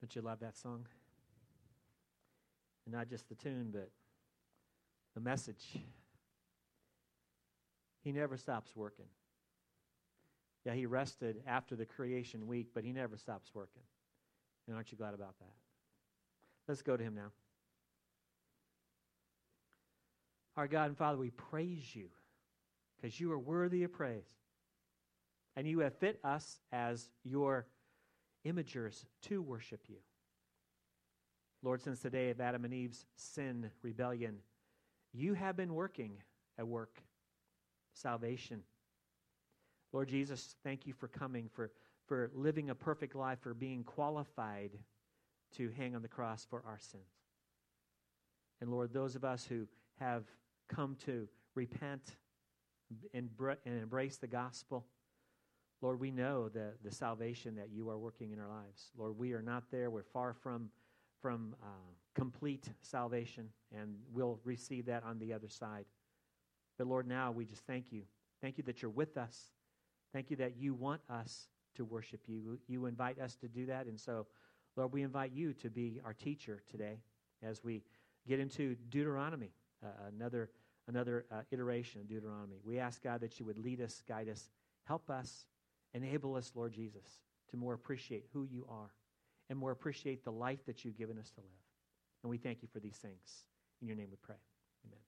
Don't you love that song? And not just the tune, but the message. He never stops working. Yeah, he rested after the creation week, but he never stops working. And aren't you glad about that? Let's go to him now. Our God and Father, we praise you because you are worthy of praise. And you have fit us as your imagers to worship you. Lord, since the day of Adam and Eve's sin, rebellion, you have been working at work, salvation. Lord Jesus, thank you for coming, for, for living a perfect life, for being qualified to hang on the cross for our sins. And Lord, those of us who have come to repent and, and embrace the gospel, Lord, we know the, the salvation that you are working in our lives. Lord, we are not there. We're far from, from uh, complete salvation, and we'll receive that on the other side. But Lord, now we just thank you. Thank you that you're with us. Thank you that you want us to worship you. You invite us to do that. And so, Lord, we invite you to be our teacher today as we get into Deuteronomy, uh, another, another uh, iteration of Deuteronomy. We ask, God, that you would lead us, guide us, help us Enable us, Lord Jesus, to more appreciate who you are and more appreciate the life that you've given us to live. And we thank you for these things. In your name we pray. Amen.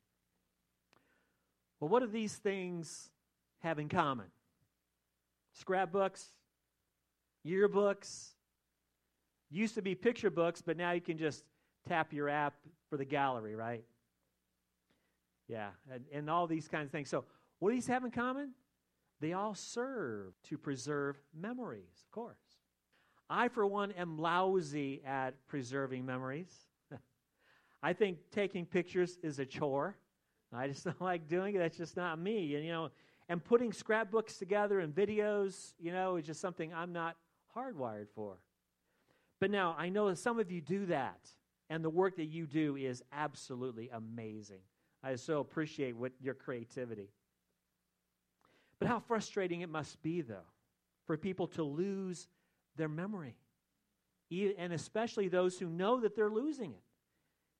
Well, what do these things have in common? Scrapbooks, yearbooks, used to be picture books, but now you can just tap your app for the gallery, right? Yeah, and, and all these kinds of things. So, what do these have in common? They all serve to preserve memories, of course. I, for one, am lousy at preserving memories. I think taking pictures is a chore. I just don't like doing it. That's just not me. And, you know, and putting scrapbooks together and videos, you know, is just something I'm not hardwired for. But now, I know that some of you do that, and the work that you do is absolutely amazing. I so appreciate what your creativity. But how frustrating it must be, though, for people to lose their memory. And especially those who know that they're losing it.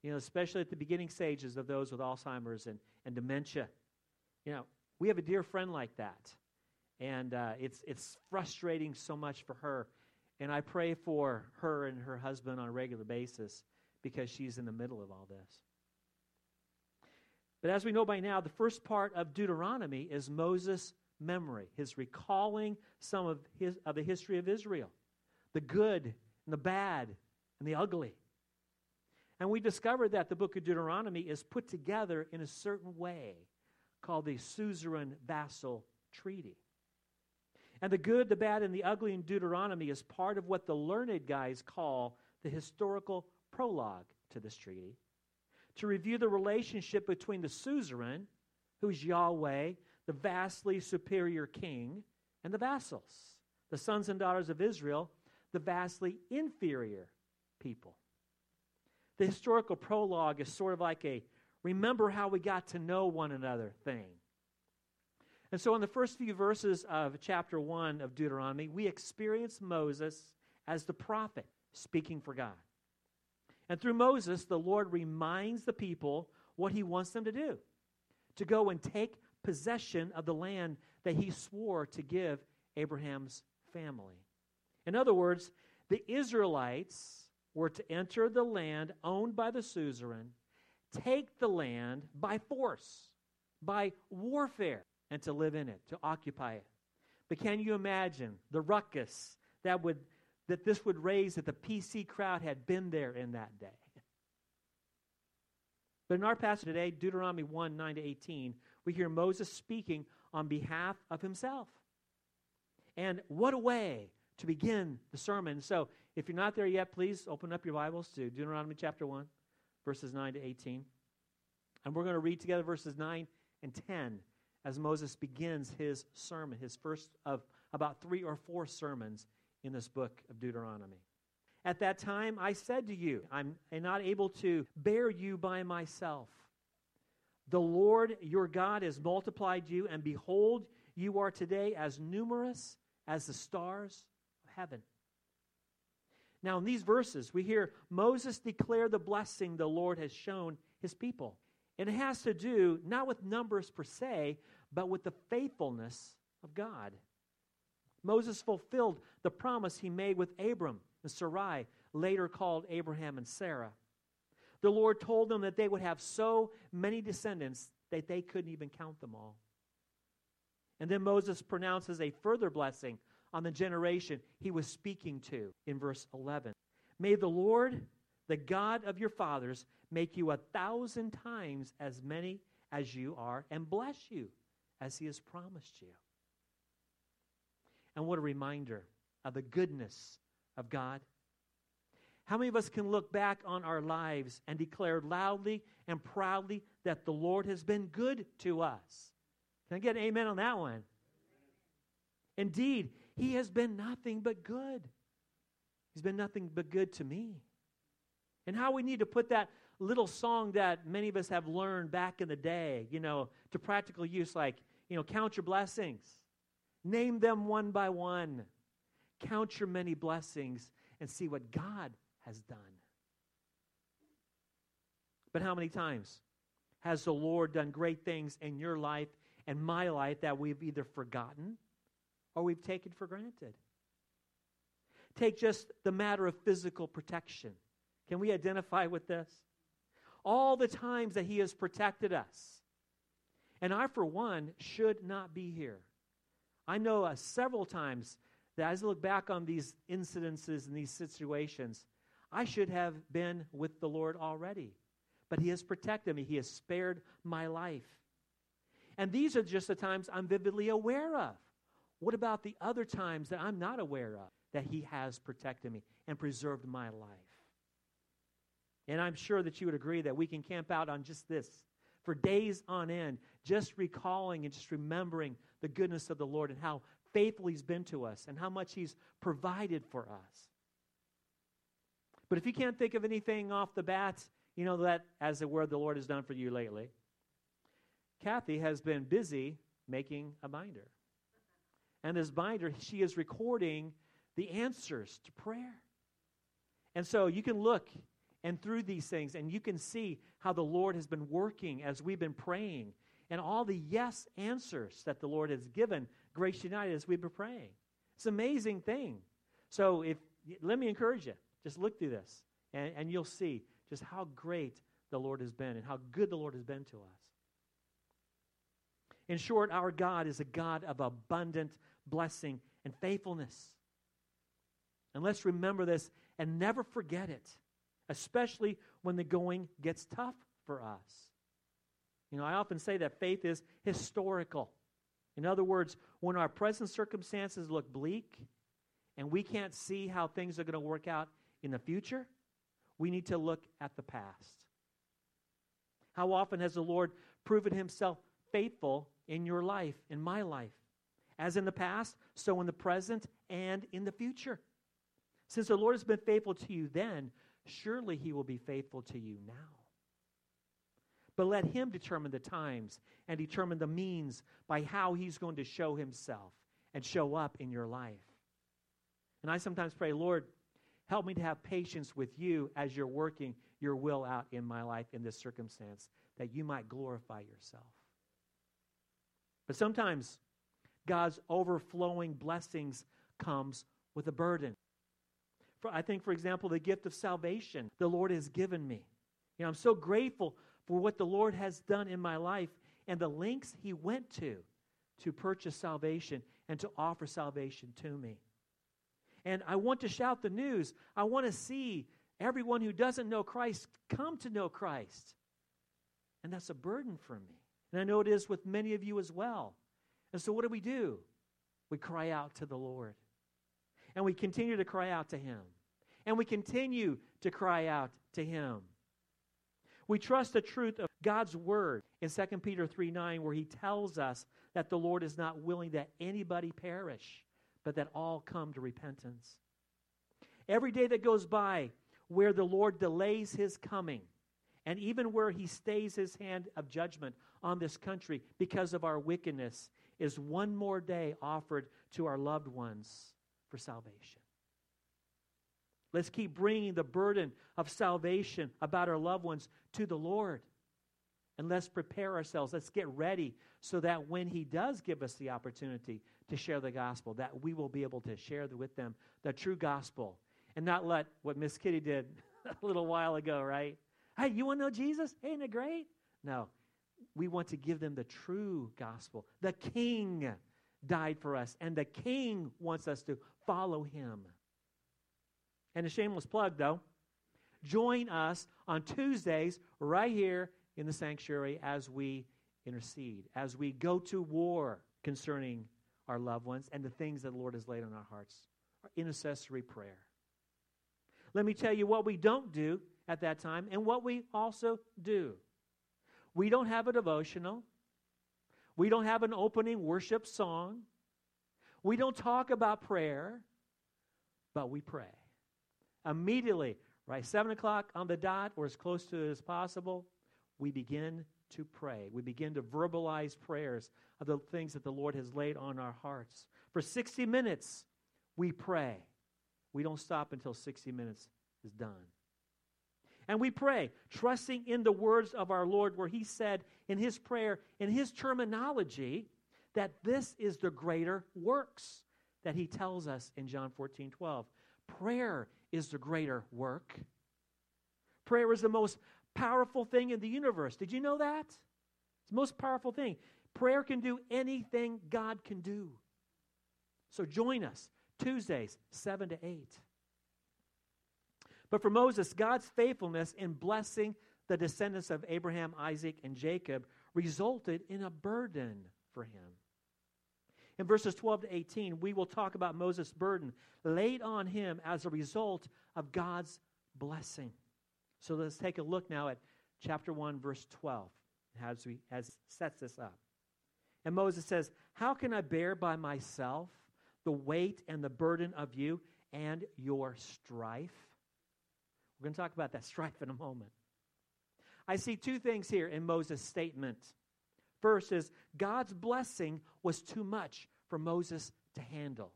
You know, especially at the beginning stages of those with Alzheimer's and, and dementia. You know, we have a dear friend like that. And uh, it's, it's frustrating so much for her. And I pray for her and her husband on a regular basis because she's in the middle of all this. But as we know by now, the first part of Deuteronomy is Moses memory, his recalling some of, his, of the history of Israel, the good and the bad and the ugly. And we discovered that the book of Deuteronomy is put together in a certain way called the Suzerain Vassal Treaty. And the good, the bad, and the ugly in Deuteronomy is part of what the learned guys call the historical prologue to this treaty. To review the relationship between the suzerain, who's Yahweh, the vastly superior king, and the vassals, the sons and daughters of Israel, the vastly inferior people. The historical prologue is sort of like a remember how we got to know one another thing. And so, in the first few verses of chapter 1 of Deuteronomy, we experience Moses as the prophet speaking for God. And through Moses, the Lord reminds the people what he wants them to do to go and take possession of the land that he swore to give Abraham's family. In other words, the Israelites were to enter the land owned by the suzerain, take the land by force, by warfare, and to live in it, to occupy it. But can you imagine the ruckus that would that this would raise if the PC crowd had been there in that day? But in our passage today, Deuteronomy 1 9 to 18, we hear Moses speaking on behalf of himself. And what a way to begin the sermon. So, if you're not there yet, please open up your Bibles to Deuteronomy chapter 1, verses 9 to 18. And we're going to read together verses 9 and 10 as Moses begins his sermon, his first of about three or four sermons in this book of Deuteronomy. At that time, I said to you, I'm not able to bear you by myself. The Lord your God has multiplied you, and behold, you are today as numerous as the stars of heaven. Now, in these verses, we hear Moses declare the blessing the Lord has shown his people. And it has to do not with numbers per se, but with the faithfulness of God. Moses fulfilled the promise he made with Abram and Sarai, later called Abraham and Sarah. The Lord told them that they would have so many descendants that they couldn't even count them all. And then Moses pronounces a further blessing on the generation he was speaking to in verse 11. May the Lord, the God of your fathers, make you a thousand times as many as you are and bless you as he has promised you. And what a reminder of the goodness of God. How many of us can look back on our lives and declare loudly and proudly that the Lord has been good to us? Can I get an amen on that one? Indeed, He has been nothing but good. He's been nothing but good to me. And how we need to put that little song that many of us have learned back in the day, you know, to practical use, like, you know, count your blessings, name them one by one, count your many blessings, and see what God has done. But how many times has the Lord done great things in your life and my life that we've either forgotten or we've taken for granted? Take just the matter of physical protection. Can we identify with this? All the times that He has protected us. And I, for one, should not be here. I know uh, several times that as I look back on these incidences and these situations, I should have been with the Lord already. But He has protected me, He has spared my life. And these are just the times I'm vividly aware of. What about the other times that I'm not aware of that He has protected me and preserved my life? And I'm sure that you would agree that we can camp out on just this for days on end, just recalling and just remembering the goodness of the Lord and how faithful He's been to us and how much He's provided for us. But if you can't think of anything off the bat, you know that, as it were, the Lord has done for you lately. Kathy has been busy making a binder. And this binder, she is recording the answers to prayer. And so you can look and through these things, and you can see how the Lord has been working as we've been praying, and all the yes answers that the Lord has given Grace United as we've been praying. It's an amazing thing. So if let me encourage you, just look through this, and, and you'll see just how great the Lord has been and how good the Lord has been to us. In short, our God is a God of abundant blessing and faithfulness. And let's remember this and never forget it, especially when the going gets tough for us. You know, I often say that faith is historical. In other words, when our present circumstances look bleak and we can't see how things are going to work out in the future, we need to look at the past. How often has the Lord proven himself faithful in your life, in my life? As in the past, so in the present and in the future. Since the Lord has been faithful to you then, surely he will be faithful to you now. But let him determine the times and determine the means by how he's going to show himself and show up in your life. And I sometimes pray, Lord, Help me to have patience with you as you're working your will out in my life in this circumstance, that you might glorify yourself. But sometimes God's overflowing blessings comes with a burden. For, I think, for example, the gift of salvation the Lord has given me. You know, I'm so grateful for what the Lord has done in my life and the lengths He went to to purchase salvation and to offer salvation to me. And I want to shout the news. I want to see everyone who doesn't know Christ come to know Christ. And that's a burden for me. And I know it is with many of you as well. And so, what do we do? We cry out to the Lord. And we continue to cry out to Him. And we continue to cry out to Him. We trust the truth of God's word in 2 Peter 3 9, where He tells us that the Lord is not willing that anybody perish, but that all come to repentance. Every day that goes by where the Lord delays his coming, and even where he stays his hand of judgment on this country because of our wickedness, is one more day offered to our loved ones for salvation. Let's keep bringing the burden of salvation about our loved ones to the Lord. And let's prepare ourselves. Let's get ready so that when He does give us the opportunity to share the gospel, that we will be able to share with them the true gospel and not let what Miss Kitty did a little while ago, right? Hey, you want to know Jesus? Ain't it great? No. We want to give them the true gospel. The King died for us, and the King wants us to follow Him. And a shameless plug, though join us on Tuesdays right here in the sanctuary as we intercede, as we go to war concerning our loved ones and the things that the Lord has laid on our hearts. Our intercessory prayer. Let me tell you what we don't do at that time and what we also do. We don't have a devotional. We don't have an opening worship song. We don't talk about prayer, but we pray. Immediately, right, 7 o'clock on the dot, or as close to it as possible, we begin to pray. We begin to verbalize prayers of the things that the Lord has laid on our hearts. For 60 minutes, we pray. We don't stop until 60 minutes is done. And we pray, trusting in the words of our Lord, where He said in His prayer, in His terminology, that this is the greater works that He tells us in John 14 12. Prayer is the greater work. Prayer is the most powerful thing in the universe. Did you know that? It's the most powerful thing. Prayer can do anything God can do. So join us Tuesdays, 7 to 8. But for Moses, God's faithfulness in blessing the descendants of Abraham, Isaac, and Jacob resulted in a burden for him. In verses 12 to 18, we will talk about Moses' burden laid on him as a result of God's blessing. So let's take a look now at chapter 1, verse 12, as, we, as sets this up. And Moses says, How can I bear by myself the weight and the burden of you and your strife? We're going to talk about that strife in a moment. I see two things here in Moses' statement. First is God's blessing was too much for Moses to handle.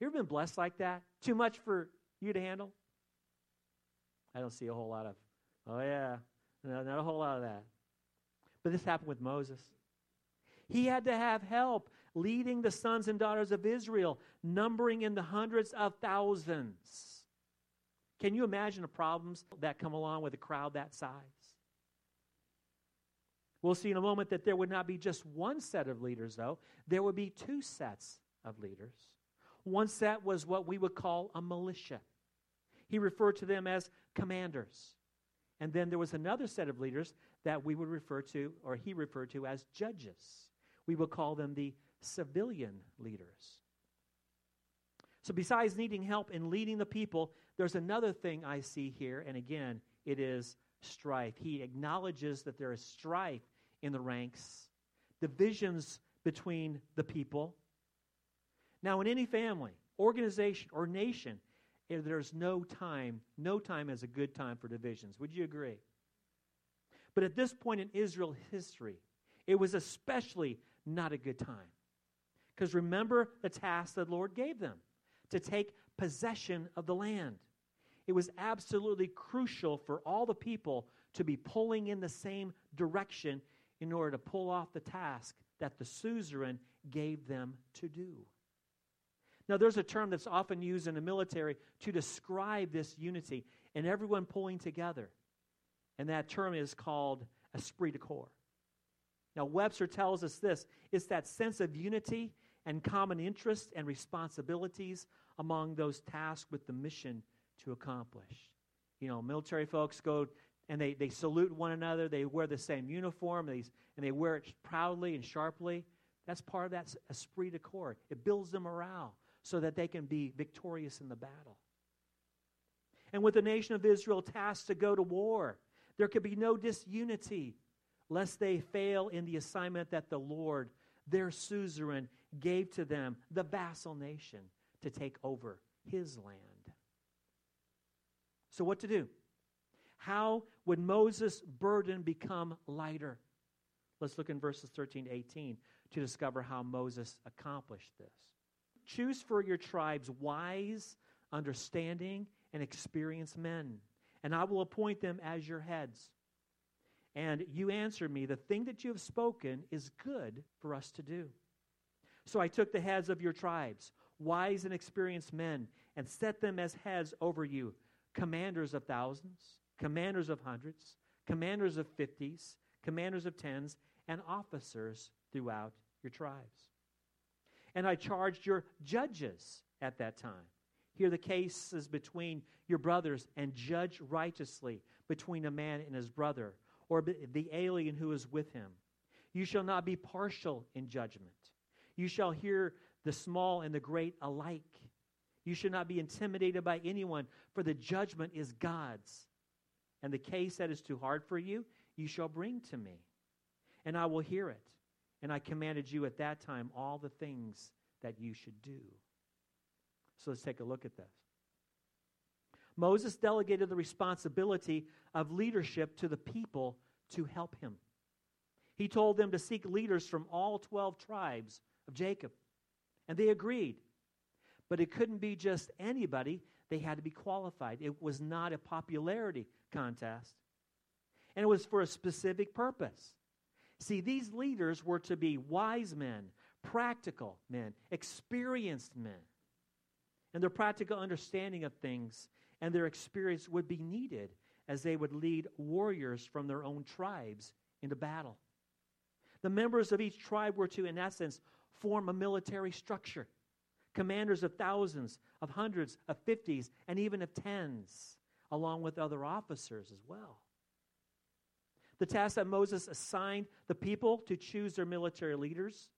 You ever been blessed like that? Too much for you to handle? I don't see a whole lot of, oh yeah, no, not a whole lot of that. But this happened with Moses. He had to have help leading the sons and daughters of Israel, numbering in the hundreds of thousands. Can you imagine the problems that come along with a crowd that size? We'll see in a moment that there would not be just one set of leaders, though. There would be two sets of leaders. One set was what we would call a militia. He referred to them as commanders. And then there was another set of leaders that we would refer to, or he referred to as judges. We would call them the civilian leaders. So, besides needing help in leading the people, there's another thing I see here, and again, it is strife. He acknowledges that there is strife in the ranks, divisions between the people. Now, in any family, organization, or nation, there's no time, no time is a good time for divisions. Would you agree? But at this point in Israel history, it was especially not a good time. Because remember the task that the Lord gave them to take possession of the land. It was absolutely crucial for all the people to be pulling in the same direction in order to pull off the task that the suzerain gave them to do. Now, there's a term that's often used in the military to describe this unity and everyone pulling together. And that term is called esprit de corps. Now, Webster tells us this it's that sense of unity and common interests and responsibilities among those tasked with the mission to accomplish. You know, military folks go and they, they salute one another, they wear the same uniform, they, and they wear it proudly and sharply. That's part of that esprit de corps. It builds the morale so that they can be victorious in the battle. And with the nation of Israel tasked to go to war, there could be no disunity lest they fail in the assignment that the Lord, their suzerain, gave to them, the vassal nation, to take over his land. So, what to do? How would Moses' burden become lighter? Let's look in verses 13 to 18 to discover how Moses accomplished this. Choose for your tribes wise, understanding, and experienced men, and I will appoint them as your heads. And you answered me, The thing that you have spoken is good for us to do. So I took the heads of your tribes, wise and experienced men, and set them as heads over you, commanders of thousands, commanders of hundreds, commanders of fifties, commanders of tens, and officers throughout your tribes. And I charged your judges at that time. Hear the cases between your brothers and judge righteously between a man and his brother, or the alien who is with him. You shall not be partial in judgment. You shall hear the small and the great alike. You should not be intimidated by anyone, for the judgment is God's. And the case that is too hard for you, you shall bring to me, and I will hear it. And I commanded you at that time all the things that you should do. So let's take a look at this. Moses delegated the responsibility of leadership to the people to help him. He told them to seek leaders from all 12 tribes of Jacob. And they agreed. But it couldn't be just anybody, they had to be qualified. It was not a popularity contest, and it was for a specific purpose. See, these leaders were to be wise men, practical men, experienced men. And their practical understanding of things and their experience would be needed as they would lead warriors from their own tribes into battle. The members of each tribe were to, in essence, form a military structure. Commanders of thousands, of hundreds, of fifties, and even of tens, along with other officers as well. The task that Moses assigned the people to choose their military leaders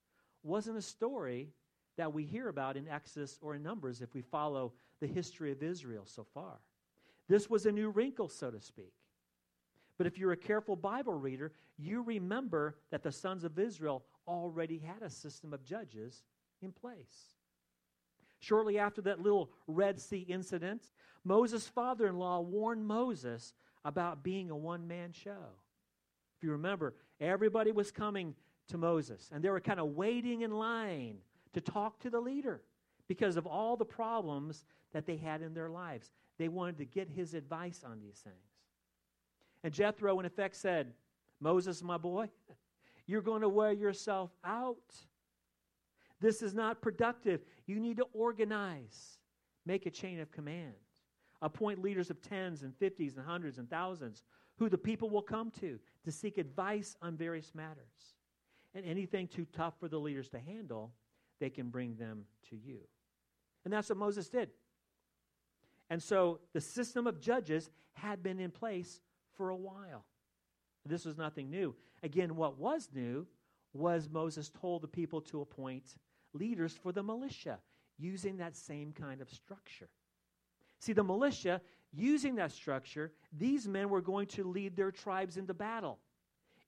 wasn't a story that we hear about in Exodus or in Numbers if we follow the history of Israel so far. This was a new wrinkle, so to speak. But if you're a careful Bible reader, you remember that the sons of Israel already had a system of judges in place. Shortly after that little Red Sea incident, Moses' father in law warned Moses about being a one man show. If you remember, everybody was coming to Moses, and they were kind of waiting in line to talk to the leader because of all the problems that they had in their lives. They wanted to get his advice on these things. And Jethro, in effect, said, Moses, my boy, you're going to wear yourself out. This is not productive. You need to organize, make a chain of command, appoint leaders of tens and fifties and hundreds and thousands who the people will come to to seek advice on various matters. And anything too tough for the leaders to handle, they can bring them to you. And that's what Moses did. And so the system of judges had been in place for a while. This was nothing new. Again, what was new was Moses told the people to appoint leaders for the militia using that same kind of structure. See, the militia, using that structure, these men were going to lead their tribes into battle.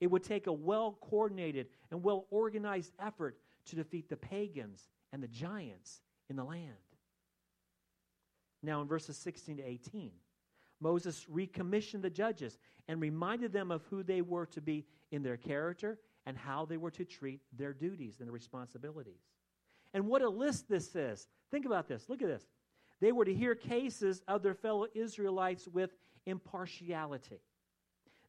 It would take a well coordinated and well organized effort to defeat the pagans and the giants in the land. Now, in verses 16 to 18, Moses recommissioned the judges and reminded them of who they were to be in their character and how they were to treat their duties and their responsibilities. And what a list this is. Think about this. Look at this. They were to hear cases of their fellow Israelites with impartiality.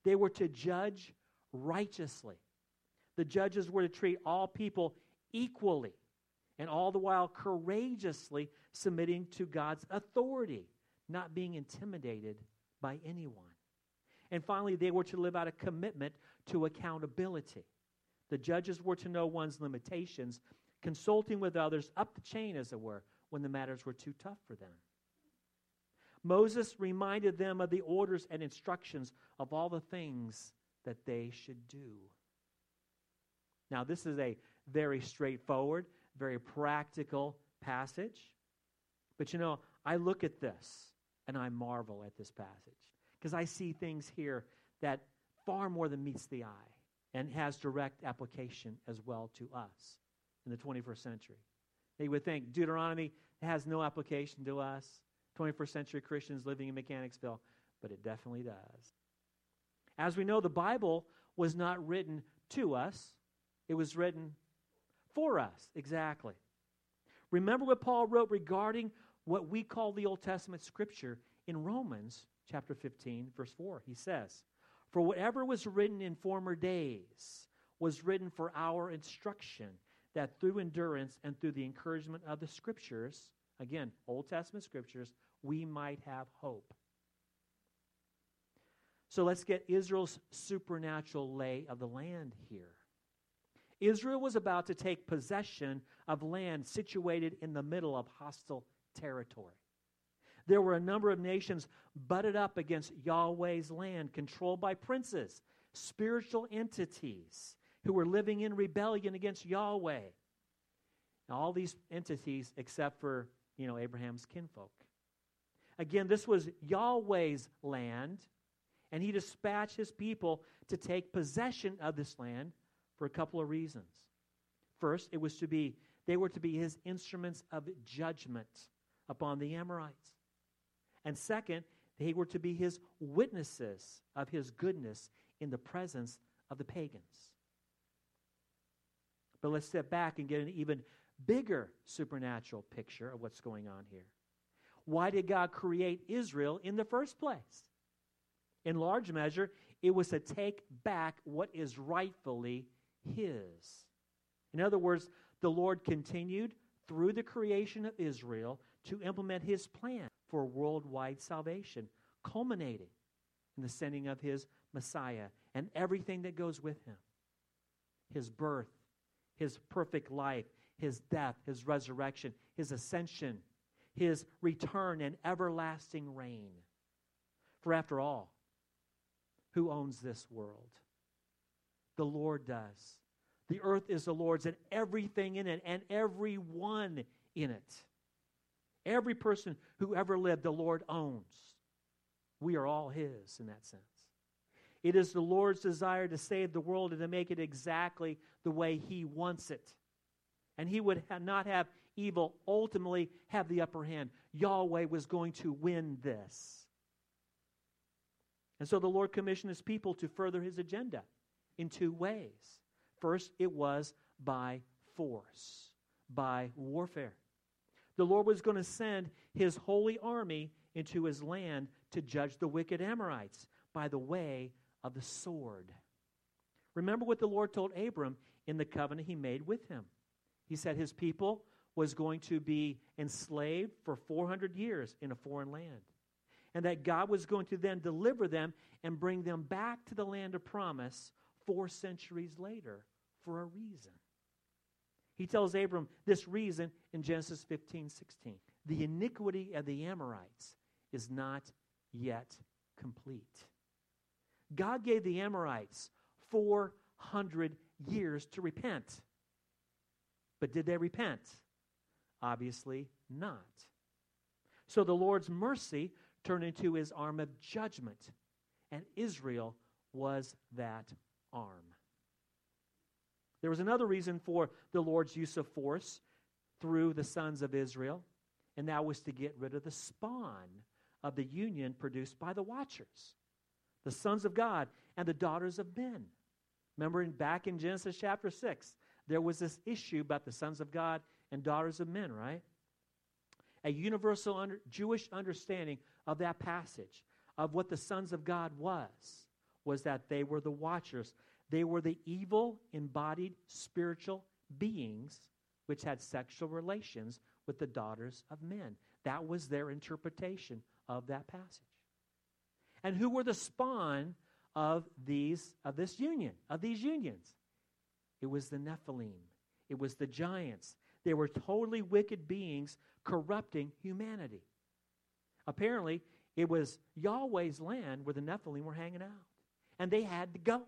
They were to judge righteously. The judges were to treat all people equally and all the while courageously submitting to God's authority, not being intimidated by anyone. And finally, they were to live out a commitment to accountability. The judges were to know one's limitations, consulting with others up the chain, as it were, when the matters were too tough for them. Moses reminded them of the orders and instructions of all the things that they should do. Now, this is a very straightforward, very practical passage. But you know, I look at this and I marvel at this passage because I see things here that far more than meets the eye and has direct application as well to us in the 21st century. They would think Deuteronomy has no application to us, 21st century Christians living in Mechanicsville, but it definitely does. As we know, the Bible was not written to us, it was written for us, exactly. Remember what Paul wrote regarding what we call the Old Testament Scripture in Romans chapter 15, verse 4, he says, For whatever was written in former days was written for our instruction, that through endurance and through the encouragement of the scriptures, again, Old Testament scriptures, we might have hope. So let's get Israel's supernatural lay of the land here. Israel was about to take possession of land situated in the middle of hostile territory. There were a number of nations butted up against Yahweh's land, controlled by princes, spiritual entities who were living in rebellion against Yahweh. Now, all these entities, except for you know Abraham's kinfolk. Again, this was Yahweh's land, and he dispatched his people to take possession of this land for a couple of reasons. First, it was to be they were to be his instruments of judgment upon the Amorites. And second, they were to be his witnesses of his goodness in the presence of the pagans. But let's step back and get an even bigger supernatural picture of what's going on here. Why did God create Israel in the first place? In large measure, it was to take back what is rightfully his. In other words, the Lord continued through the creation of Israel to implement his plan for worldwide salvation, culminating in the sending of his Messiah and everything that goes with him his birth, his perfect life, his death, his resurrection, his ascension, his return, and everlasting reign. For after all, who owns this world? The Lord does. The earth is the Lord's and everything in it and everyone in it. Every person who ever lived, the Lord owns. We are all His in that sense. It is the Lord's desire to save the world and to make it exactly the way He wants it. And He would not have evil ultimately have the upper hand. Yahweh was going to win this. And so the Lord commissioned His people to further His agenda in two ways. First, it was by force, by warfare. The Lord was going to send his holy army into his land to judge the wicked Amorites by the way of the sword. Remember what the Lord told Abram in the covenant he made with him. He said his people was going to be enslaved for 400 years in a foreign land. And that God was going to then deliver them and bring them back to the land of promise four centuries later for a reason. He tells Abram this reason in Genesis 15 16. The iniquity of the Amorites is not yet complete. God gave the Amorites 400 years to repent. But did they repent? Obviously not. So the Lord's mercy turned into his arm of judgment, and Israel was that arm. There was another reason for the Lord's use of force through the sons of Israel, and that was to get rid of the spawn of the union produced by the watchers, the sons of God and the daughters of men. Remember in, back in Genesis chapter 6, there was this issue about the sons of God and daughters of men, right? A universal under, Jewish understanding of that passage, of what the sons of God was, was that they were the watchers they were the evil embodied spiritual beings which had sexual relations with the daughters of men. That was their interpretation of that passage. And who were the spawn of these of this union, of these unions? It was the Nephilim. It was the giants. They were totally wicked beings corrupting humanity. Apparently, it was Yahweh's land where the Nephilim were hanging out. And they had to go.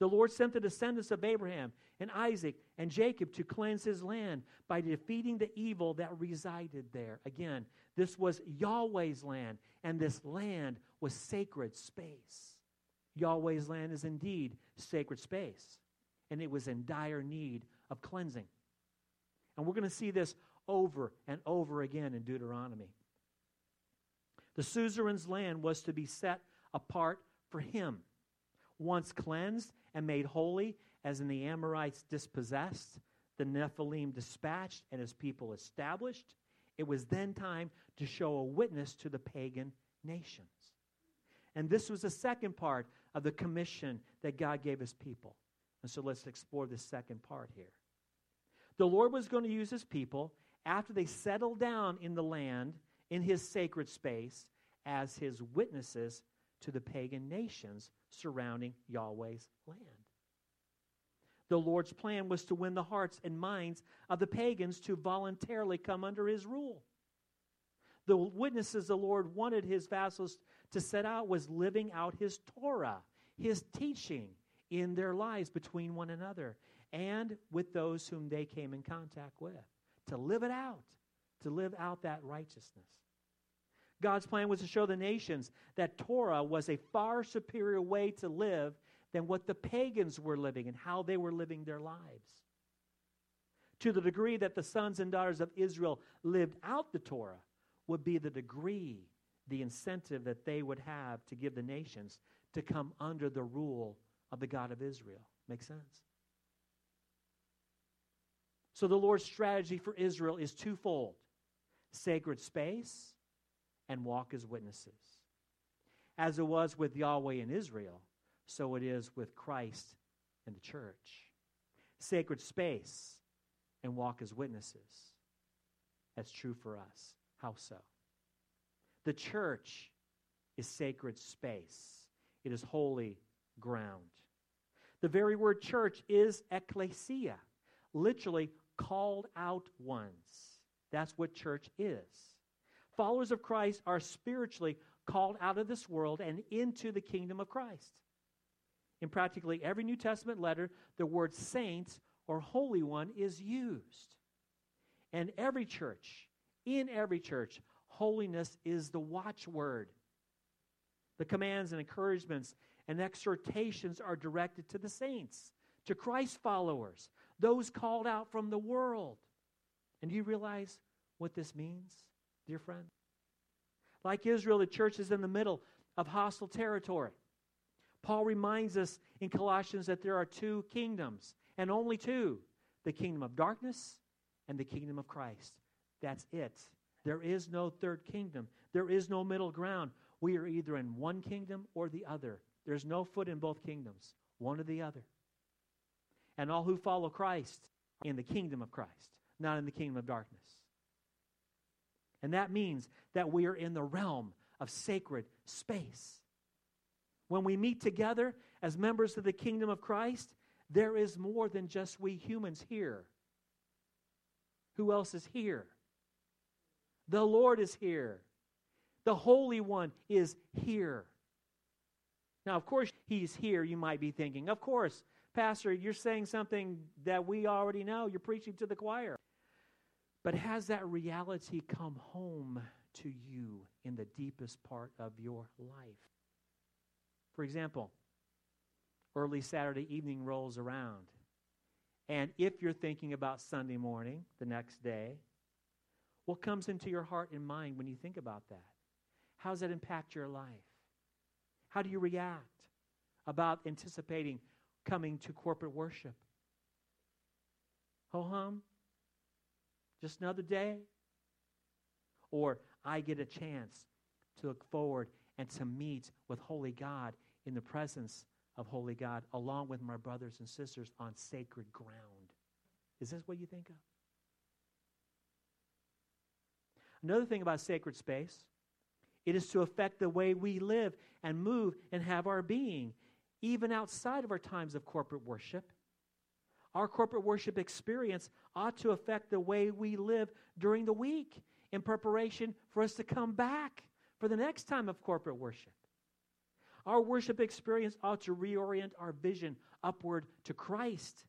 The Lord sent the descendants of Abraham and Isaac and Jacob to cleanse his land by defeating the evil that resided there. Again, this was Yahweh's land, and this land was sacred space. Yahweh's land is indeed sacred space, and it was in dire need of cleansing. And we're going to see this over and over again in Deuteronomy. The suzerain's land was to be set apart for him. Once cleansed, and made holy, as in the Amorites dispossessed, the Nephilim dispatched, and his people established. It was then time to show a witness to the pagan nations. And this was the second part of the commission that God gave his people. And so let's explore the second part here. The Lord was going to use his people after they settled down in the land, in his sacred space, as his witnesses to the pagan nations surrounding Yahweh's land. The Lord's plan was to win the hearts and minds of the pagans to voluntarily come under his rule. The witnesses the Lord wanted his vassals to set out was living out his Torah, his teaching in their lives between one another and with those whom they came in contact with. To live it out, to live out that righteousness. God's plan was to show the nations that Torah was a far superior way to live than what the pagans were living and how they were living their lives. To the degree that the sons and daughters of Israel lived out the Torah would be the degree, the incentive that they would have to give the nations to come under the rule of the God of Israel. Make sense? So the Lord's strategy for Israel is twofold sacred space and walk as witnesses. As it was with Yahweh in Israel, so it is with Christ and the church. Sacred space and walk as witnesses. That's true for us. How so? The church is sacred space, it is holy ground. The very word church is ecclesia, literally called out ones. That's what church is. Followers of Christ are spiritually called out of this world and into the kingdom of Christ. In practically every New Testament letter, the word saints or holy one is used. And every church, in every church, holiness is the watchword. The commands and encouragements and exhortations are directed to the saints, to Christ followers, those called out from the world. And do you realize what this means, dear friend? Like Israel, the church is in the middle of hostile territory. Paul reminds us in Colossians that there are two kingdoms, and only two the kingdom of darkness and the kingdom of Christ. That's it. There is no third kingdom, there is no middle ground. We are either in one kingdom or the other. There's no foot in both kingdoms, one or the other. And all who follow Christ in the kingdom of Christ, not in the kingdom of darkness. And that means that we are in the realm of sacred space. When we meet together as members of the kingdom of Christ, there is more than just we humans here. Who else is here? The Lord is here. The Holy One is here. Now, of course, He's here, you might be thinking. Of course, Pastor, you're saying something that we already know. You're preaching to the choir. But has that reality come home to you in the deepest part of your life? For example, early Saturday evening rolls around. And if you're thinking about Sunday morning, the next day, what comes into your heart and mind when you think about that? How does that impact your life? How do you react about anticipating coming to corporate worship? Ho hum? Just another day? Or I get a chance to look forward and to meet with Holy God in the presence of Holy God, along with my brothers and sisters on sacred ground. Is this what you think of? Another thing about sacred space, it is to affect the way we live and move and have our being, even outside of our times of corporate worship. Our corporate worship experience ought to affect the way we live during the week in preparation for us to come back for the next time of corporate worship. Our worship experience ought to reorient our vision upward to Christ,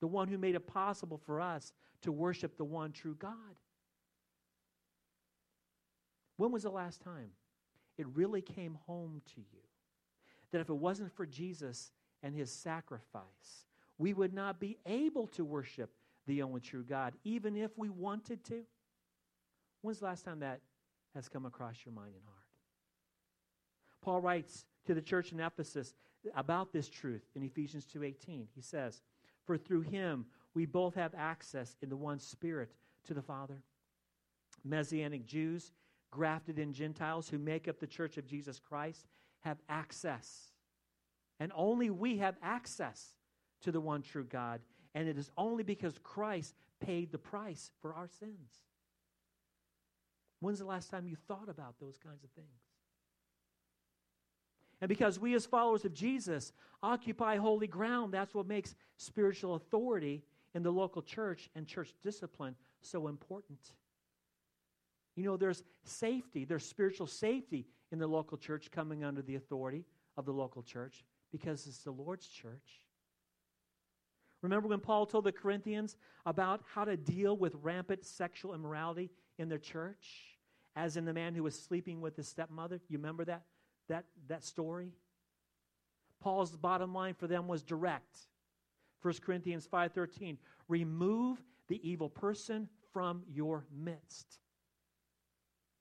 the one who made it possible for us to worship the one true God. When was the last time it really came home to you that if it wasn't for Jesus and his sacrifice, we would not be able to worship the only true God, even if we wanted to? When's the last time that has come across your mind and heart? Paul writes to the church in Ephesus about this truth in Ephesians 2:18. He says, "For through him we both have access in the one spirit to the Father. Messianic Jews, grafted in Gentiles who make up the church of Jesus Christ, have access. And only we have access to the one true God. And it is only because Christ paid the price for our sins. When's the last time you thought about those kinds of things? And because we, as followers of Jesus, occupy holy ground, that's what makes spiritual authority in the local church and church discipline so important. You know, there's safety, there's spiritual safety in the local church coming under the authority of the local church because it's the Lord's church. Remember when Paul told the Corinthians about how to deal with rampant sexual immorality in their church, as in the man who was sleeping with his stepmother? You remember that, that, that story? Paul's bottom line for them was direct. 1 Corinthians 5:13, remove the evil person from your midst.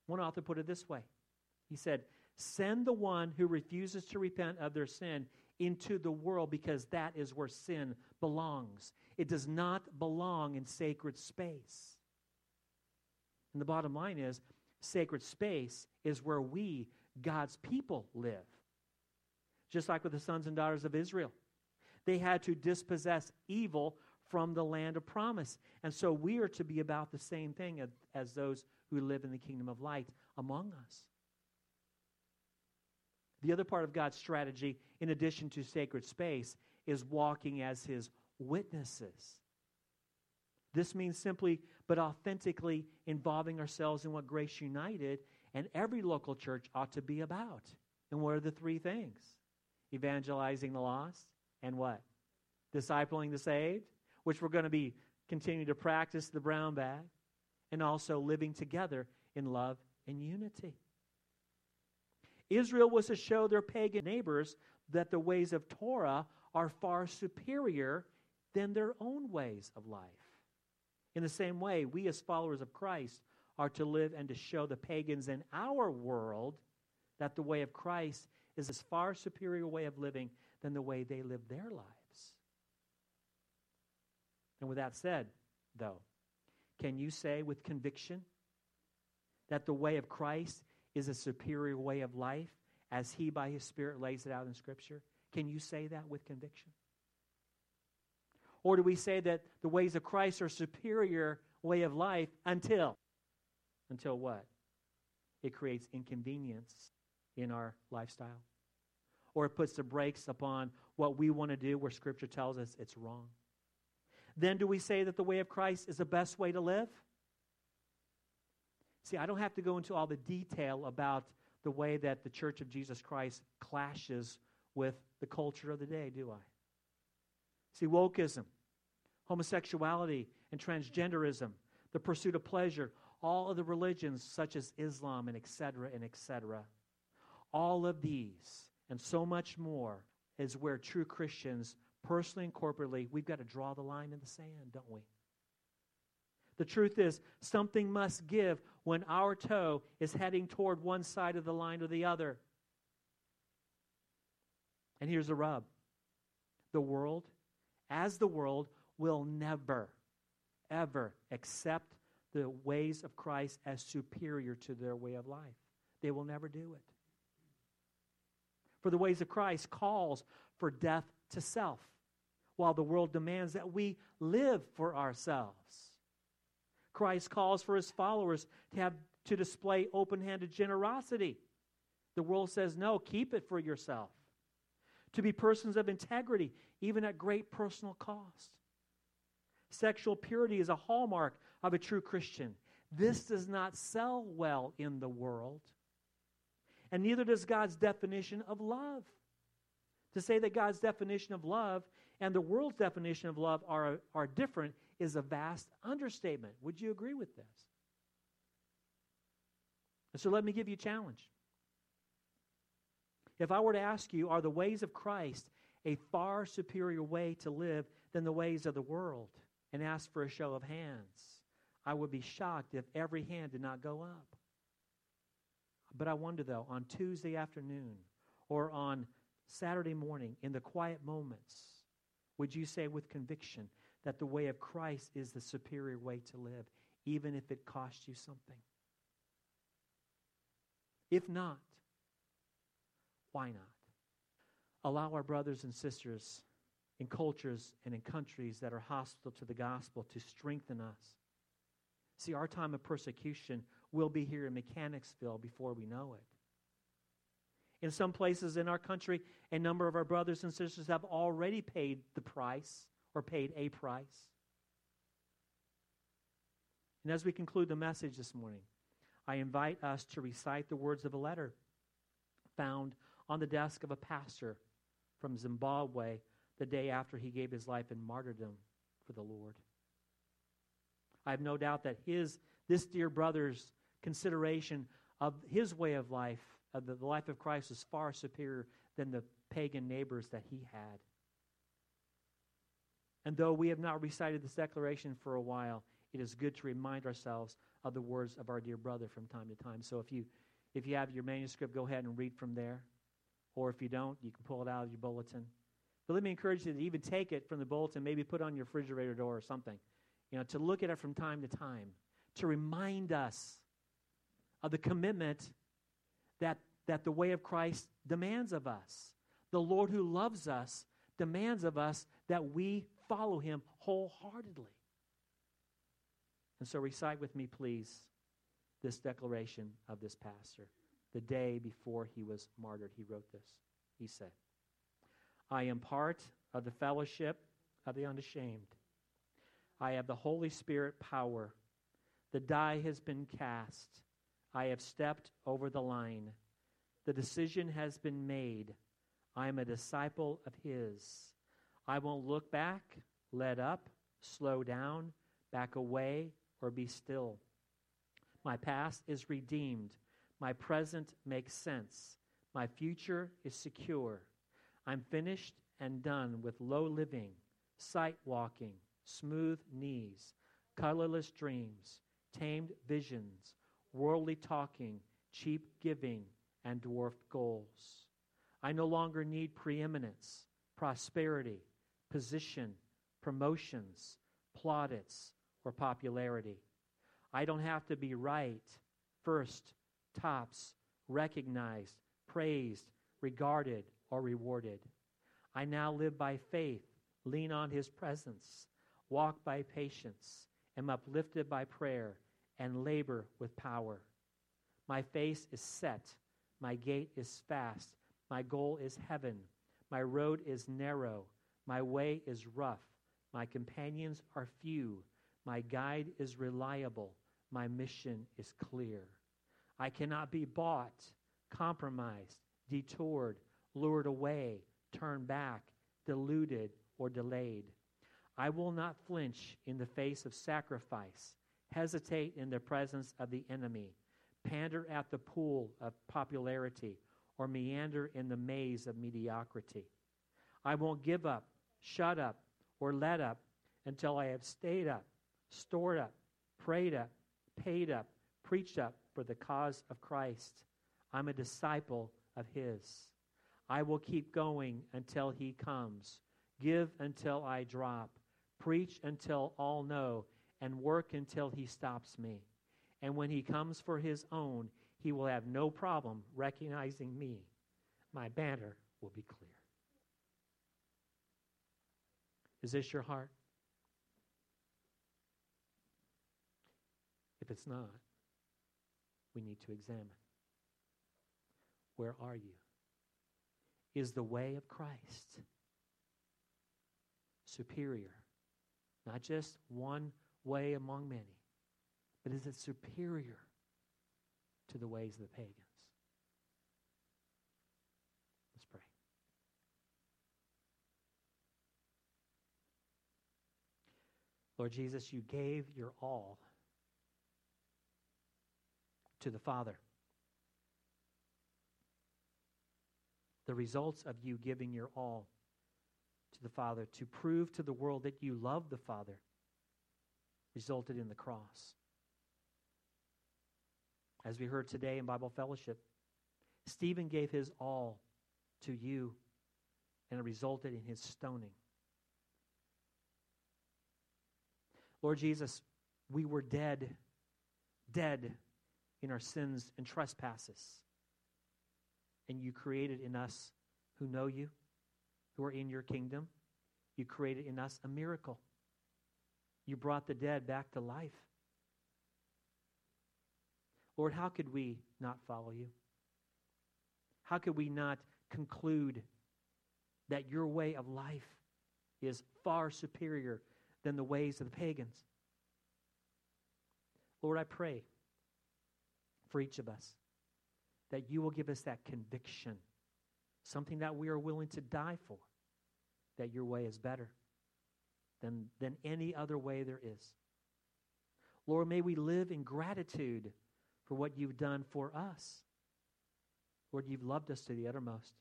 One author put it this way. He said, Send the one who refuses to repent of their sin into the world because that is where sin belongs. It does not belong in sacred space. And the bottom line is sacred space is where we, God's people, live. Just like with the sons and daughters of Israel. They had to dispossess evil from the land of promise. And so we are to be about the same thing as, those who live in the kingdom of light among us. The other part of God's strategy, in addition to sacred space, is walking as his witnesses. This means simply but authentically involving ourselves in what Grace United and every local church ought to be about. And what are the three things? Evangelizing the lost and what? Discipling the saved, which we're going to be continuing to practice the brown bag, and also living together in love and unity. Israel was to show their pagan neighbors that the ways of Torah are far superior than their own ways of life. In the same way, we as followers of Christ are to live and to show the pagans in our world that the way of Christ is a far superior way of living than the way they live their lives. And with that said, though, can you say with conviction that the way of Christ is a superior way of life as He, by His Spirit, lays it out in Scripture? Can you say that with conviction? Or do we say that the ways of Christ are superior way of life until? Until what? It creates inconvenience in our lifestyle. Or it puts the brakes upon what we want to do where Scripture tells us it's wrong. Then do we say that the way of Christ is the best way to live? See, I don't have to go into all the detail about the way that the Church of Jesus Christ clashes with the culture of the day, do I? See, wokeism, homosexuality, and transgenderism, the pursuit of pleasure, all of the religions such as Islam and etc. and etc. All of these and so much more is where true Christians, personally and corporately, we've got to draw the line in the sand, don't we? The truth is, something must give when our toe is heading toward one side of the line or the other. And here's the rub the world, as the world, will never, ever accept the ways of Christ as superior to their way of life. They will never do it. For the ways of Christ calls for death to self, while the world demands that we live for ourselves. Christ calls for his followers to have to display open-handed generosity. The world says no, keep it for yourself. To be persons of integrity, even at great personal cost. Sexual purity is a hallmark of a true Christian. This does not sell well in the world. And neither does God's definition of love. To say that God's definition of love and the world's definition of love are, are different is a vast understatement. Would you agree with this? And so let me give you a challenge. If I were to ask you, are the ways of Christ a far superior way to live than the ways of the world? And ask for a show of hands, I would be shocked if every hand did not go up. But I wonder, though, on Tuesday afternoon or on Saturday morning, in the quiet moments, would you say with conviction, that the way of Christ is the superior way to live, even if it costs you something. If not, why not? Allow our brothers and sisters in cultures and in countries that are hostile to the gospel to strengthen us. See, our time of persecution will be here in Mechanicsville before we know it. In some places in our country, a number of our brothers and sisters have already paid the price or paid a price. And as we conclude the message this morning, I invite us to recite the words of a letter found on the desk of a pastor from Zimbabwe the day after he gave his life in martyrdom for the Lord. I have no doubt that his, this dear brother's consideration of his way of life, of the, life of Christ, was far superior than the pagan neighbors that he had. And though we have not recited this declaration for a while, it is good to remind ourselves of the words of our dear brother from time to time. So if you if you have your manuscript, go ahead and read from there. Or if you don't, you can pull it out of your bulletin. But let me encourage you to even take it from the bulletin, maybe put on your refrigerator door or something. You know, to look at it from time to time, to remind us of the commitment that, that the way of Christ demands of us. The Lord who loves us demands of us that we follow him wholeheartedly. And so recite with me, please, this declaration of this pastor. The day before he was martyred, he wrote this. He said, I am part of the fellowship of the unashamed. I have the Holy Spirit power. The die has been cast. I have stepped over the line. The decision has been made. I am a disciple of His. I won't look back, let up, slow down, back away, or be still. My past is redeemed. My present makes sense. My future is secure. I'm finished and done with low living, sight walking, smooth knees, colorless dreams, tamed visions, worldly talking, cheap giving, and dwarfed goals. I no longer need preeminence, prosperity, position, promotions, plaudits, or popularity. I don't have to be right, first, tops, recognized, praised, regarded, or rewarded. I now live by faith, lean on his presence, walk by patience, am uplifted by prayer, and labor with power. My face is set, my gait is fast, my goal is heaven, my road is narrow, my way is rough, my companions are few, my guide is reliable, my mission is clear. I cannot be bought, compromised, detoured, lured away, turned back, deluded, or delayed. I will not flinch in the face of sacrifice, hesitate in the presence of the enemy, pander at the pool of popularity, or meander in the maze of mediocrity. I won't give up, shut up, or let up until I have stayed up, stored up, prayed up, paid up, preached up for the cause of Christ. I'm a disciple of His. I will keep going until he comes. Give until I drop. Preach until all know. And work until he stops me. And when he comes for his own, he will have no problem recognizing me. My banner will be clear. Is this your heart? If it's not, we need to examine. Where are you? is the way of Christ. Superior. Not just one way among many, but is it superior to the ways of the pagans? Let's pray. Lord Jesus, you gave your all to the Father. the results of you giving your all to the Father to prove to the world that you love the Father resulted in the cross. As we heard today in Bible fellowship, Stephen gave his all to you, and it resulted in his stoning. Lord Jesus, we were dead, dead in our sins and trespasses. and you created in us who know you, who are in your kingdom. You created in us a miracle. You brought the dead back to life. Lord, how could we not follow you? How could we not conclude that your way of life is far superior than the ways of the pagans? Lord, I pray for each of us that you will give us that conviction, something that we are willing to die for, that your way is better than, than any other way there is. Lord, may we live in gratitude for what you've done for us. Lord, you've loved us to the uttermost.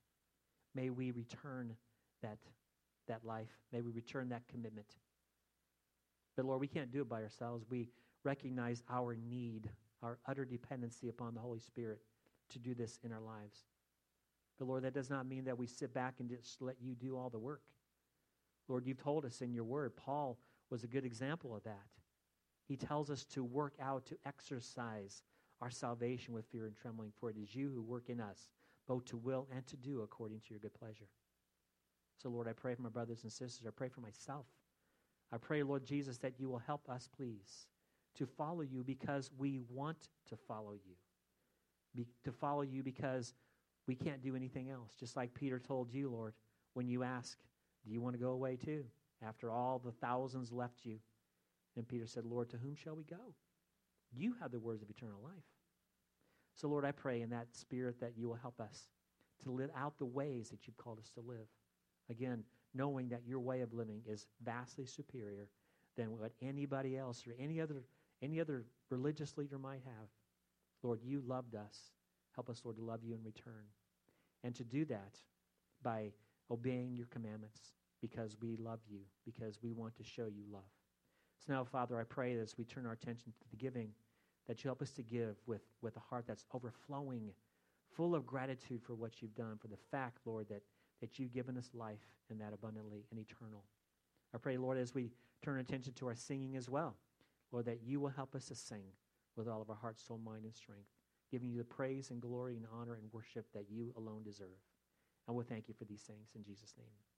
May we return that, that life. May we return that commitment. But Lord, we can't do it by ourselves. We recognize our need, our utter dependency upon the Holy Spirit to do this in our lives. But Lord, that does not mean that we sit back and just let you do all the work. Lord, you've told us in your word, Paul was a good example of that. He tells us to work out, to exercise our salvation with fear and trembling, for it is you who work in us, both to will and to do according to your good pleasure. So, Lord, I pray for my brothers and sisters. I pray for myself. I pray, Lord Jesus, that you will help us, please, to follow you because we want to follow you. Be, to follow you because we can't do anything else. Just like Peter told you, Lord, when you ask, Do you want to go away too? After all the thousands left you. And Peter said, Lord, to whom shall we go? You have the words of eternal life. So, Lord, I pray in that spirit that you will help us to live out the ways that you've called us to live. Again, knowing that your way of living is vastly superior than what anybody else or any other any other religious leader might have. Lord, you loved us. Help us, Lord, to love you in return. And to do that by obeying your commandments because we love you, because we want to show you love. So now, Father, I pray as we turn our attention to the giving, that you help us to give with, with a heart that's overflowing, full of gratitude for what you've done, for the fact, Lord, that, that you've given us life and that abundantly and eternal. I pray, Lord, as we turn attention to our singing as well, Lord, that you will help us to sing with all of our heart, soul, mind, and strength, giving you the praise and glory and honor and worship that you alone deserve. And we'll thank you for these things in Jesus' name.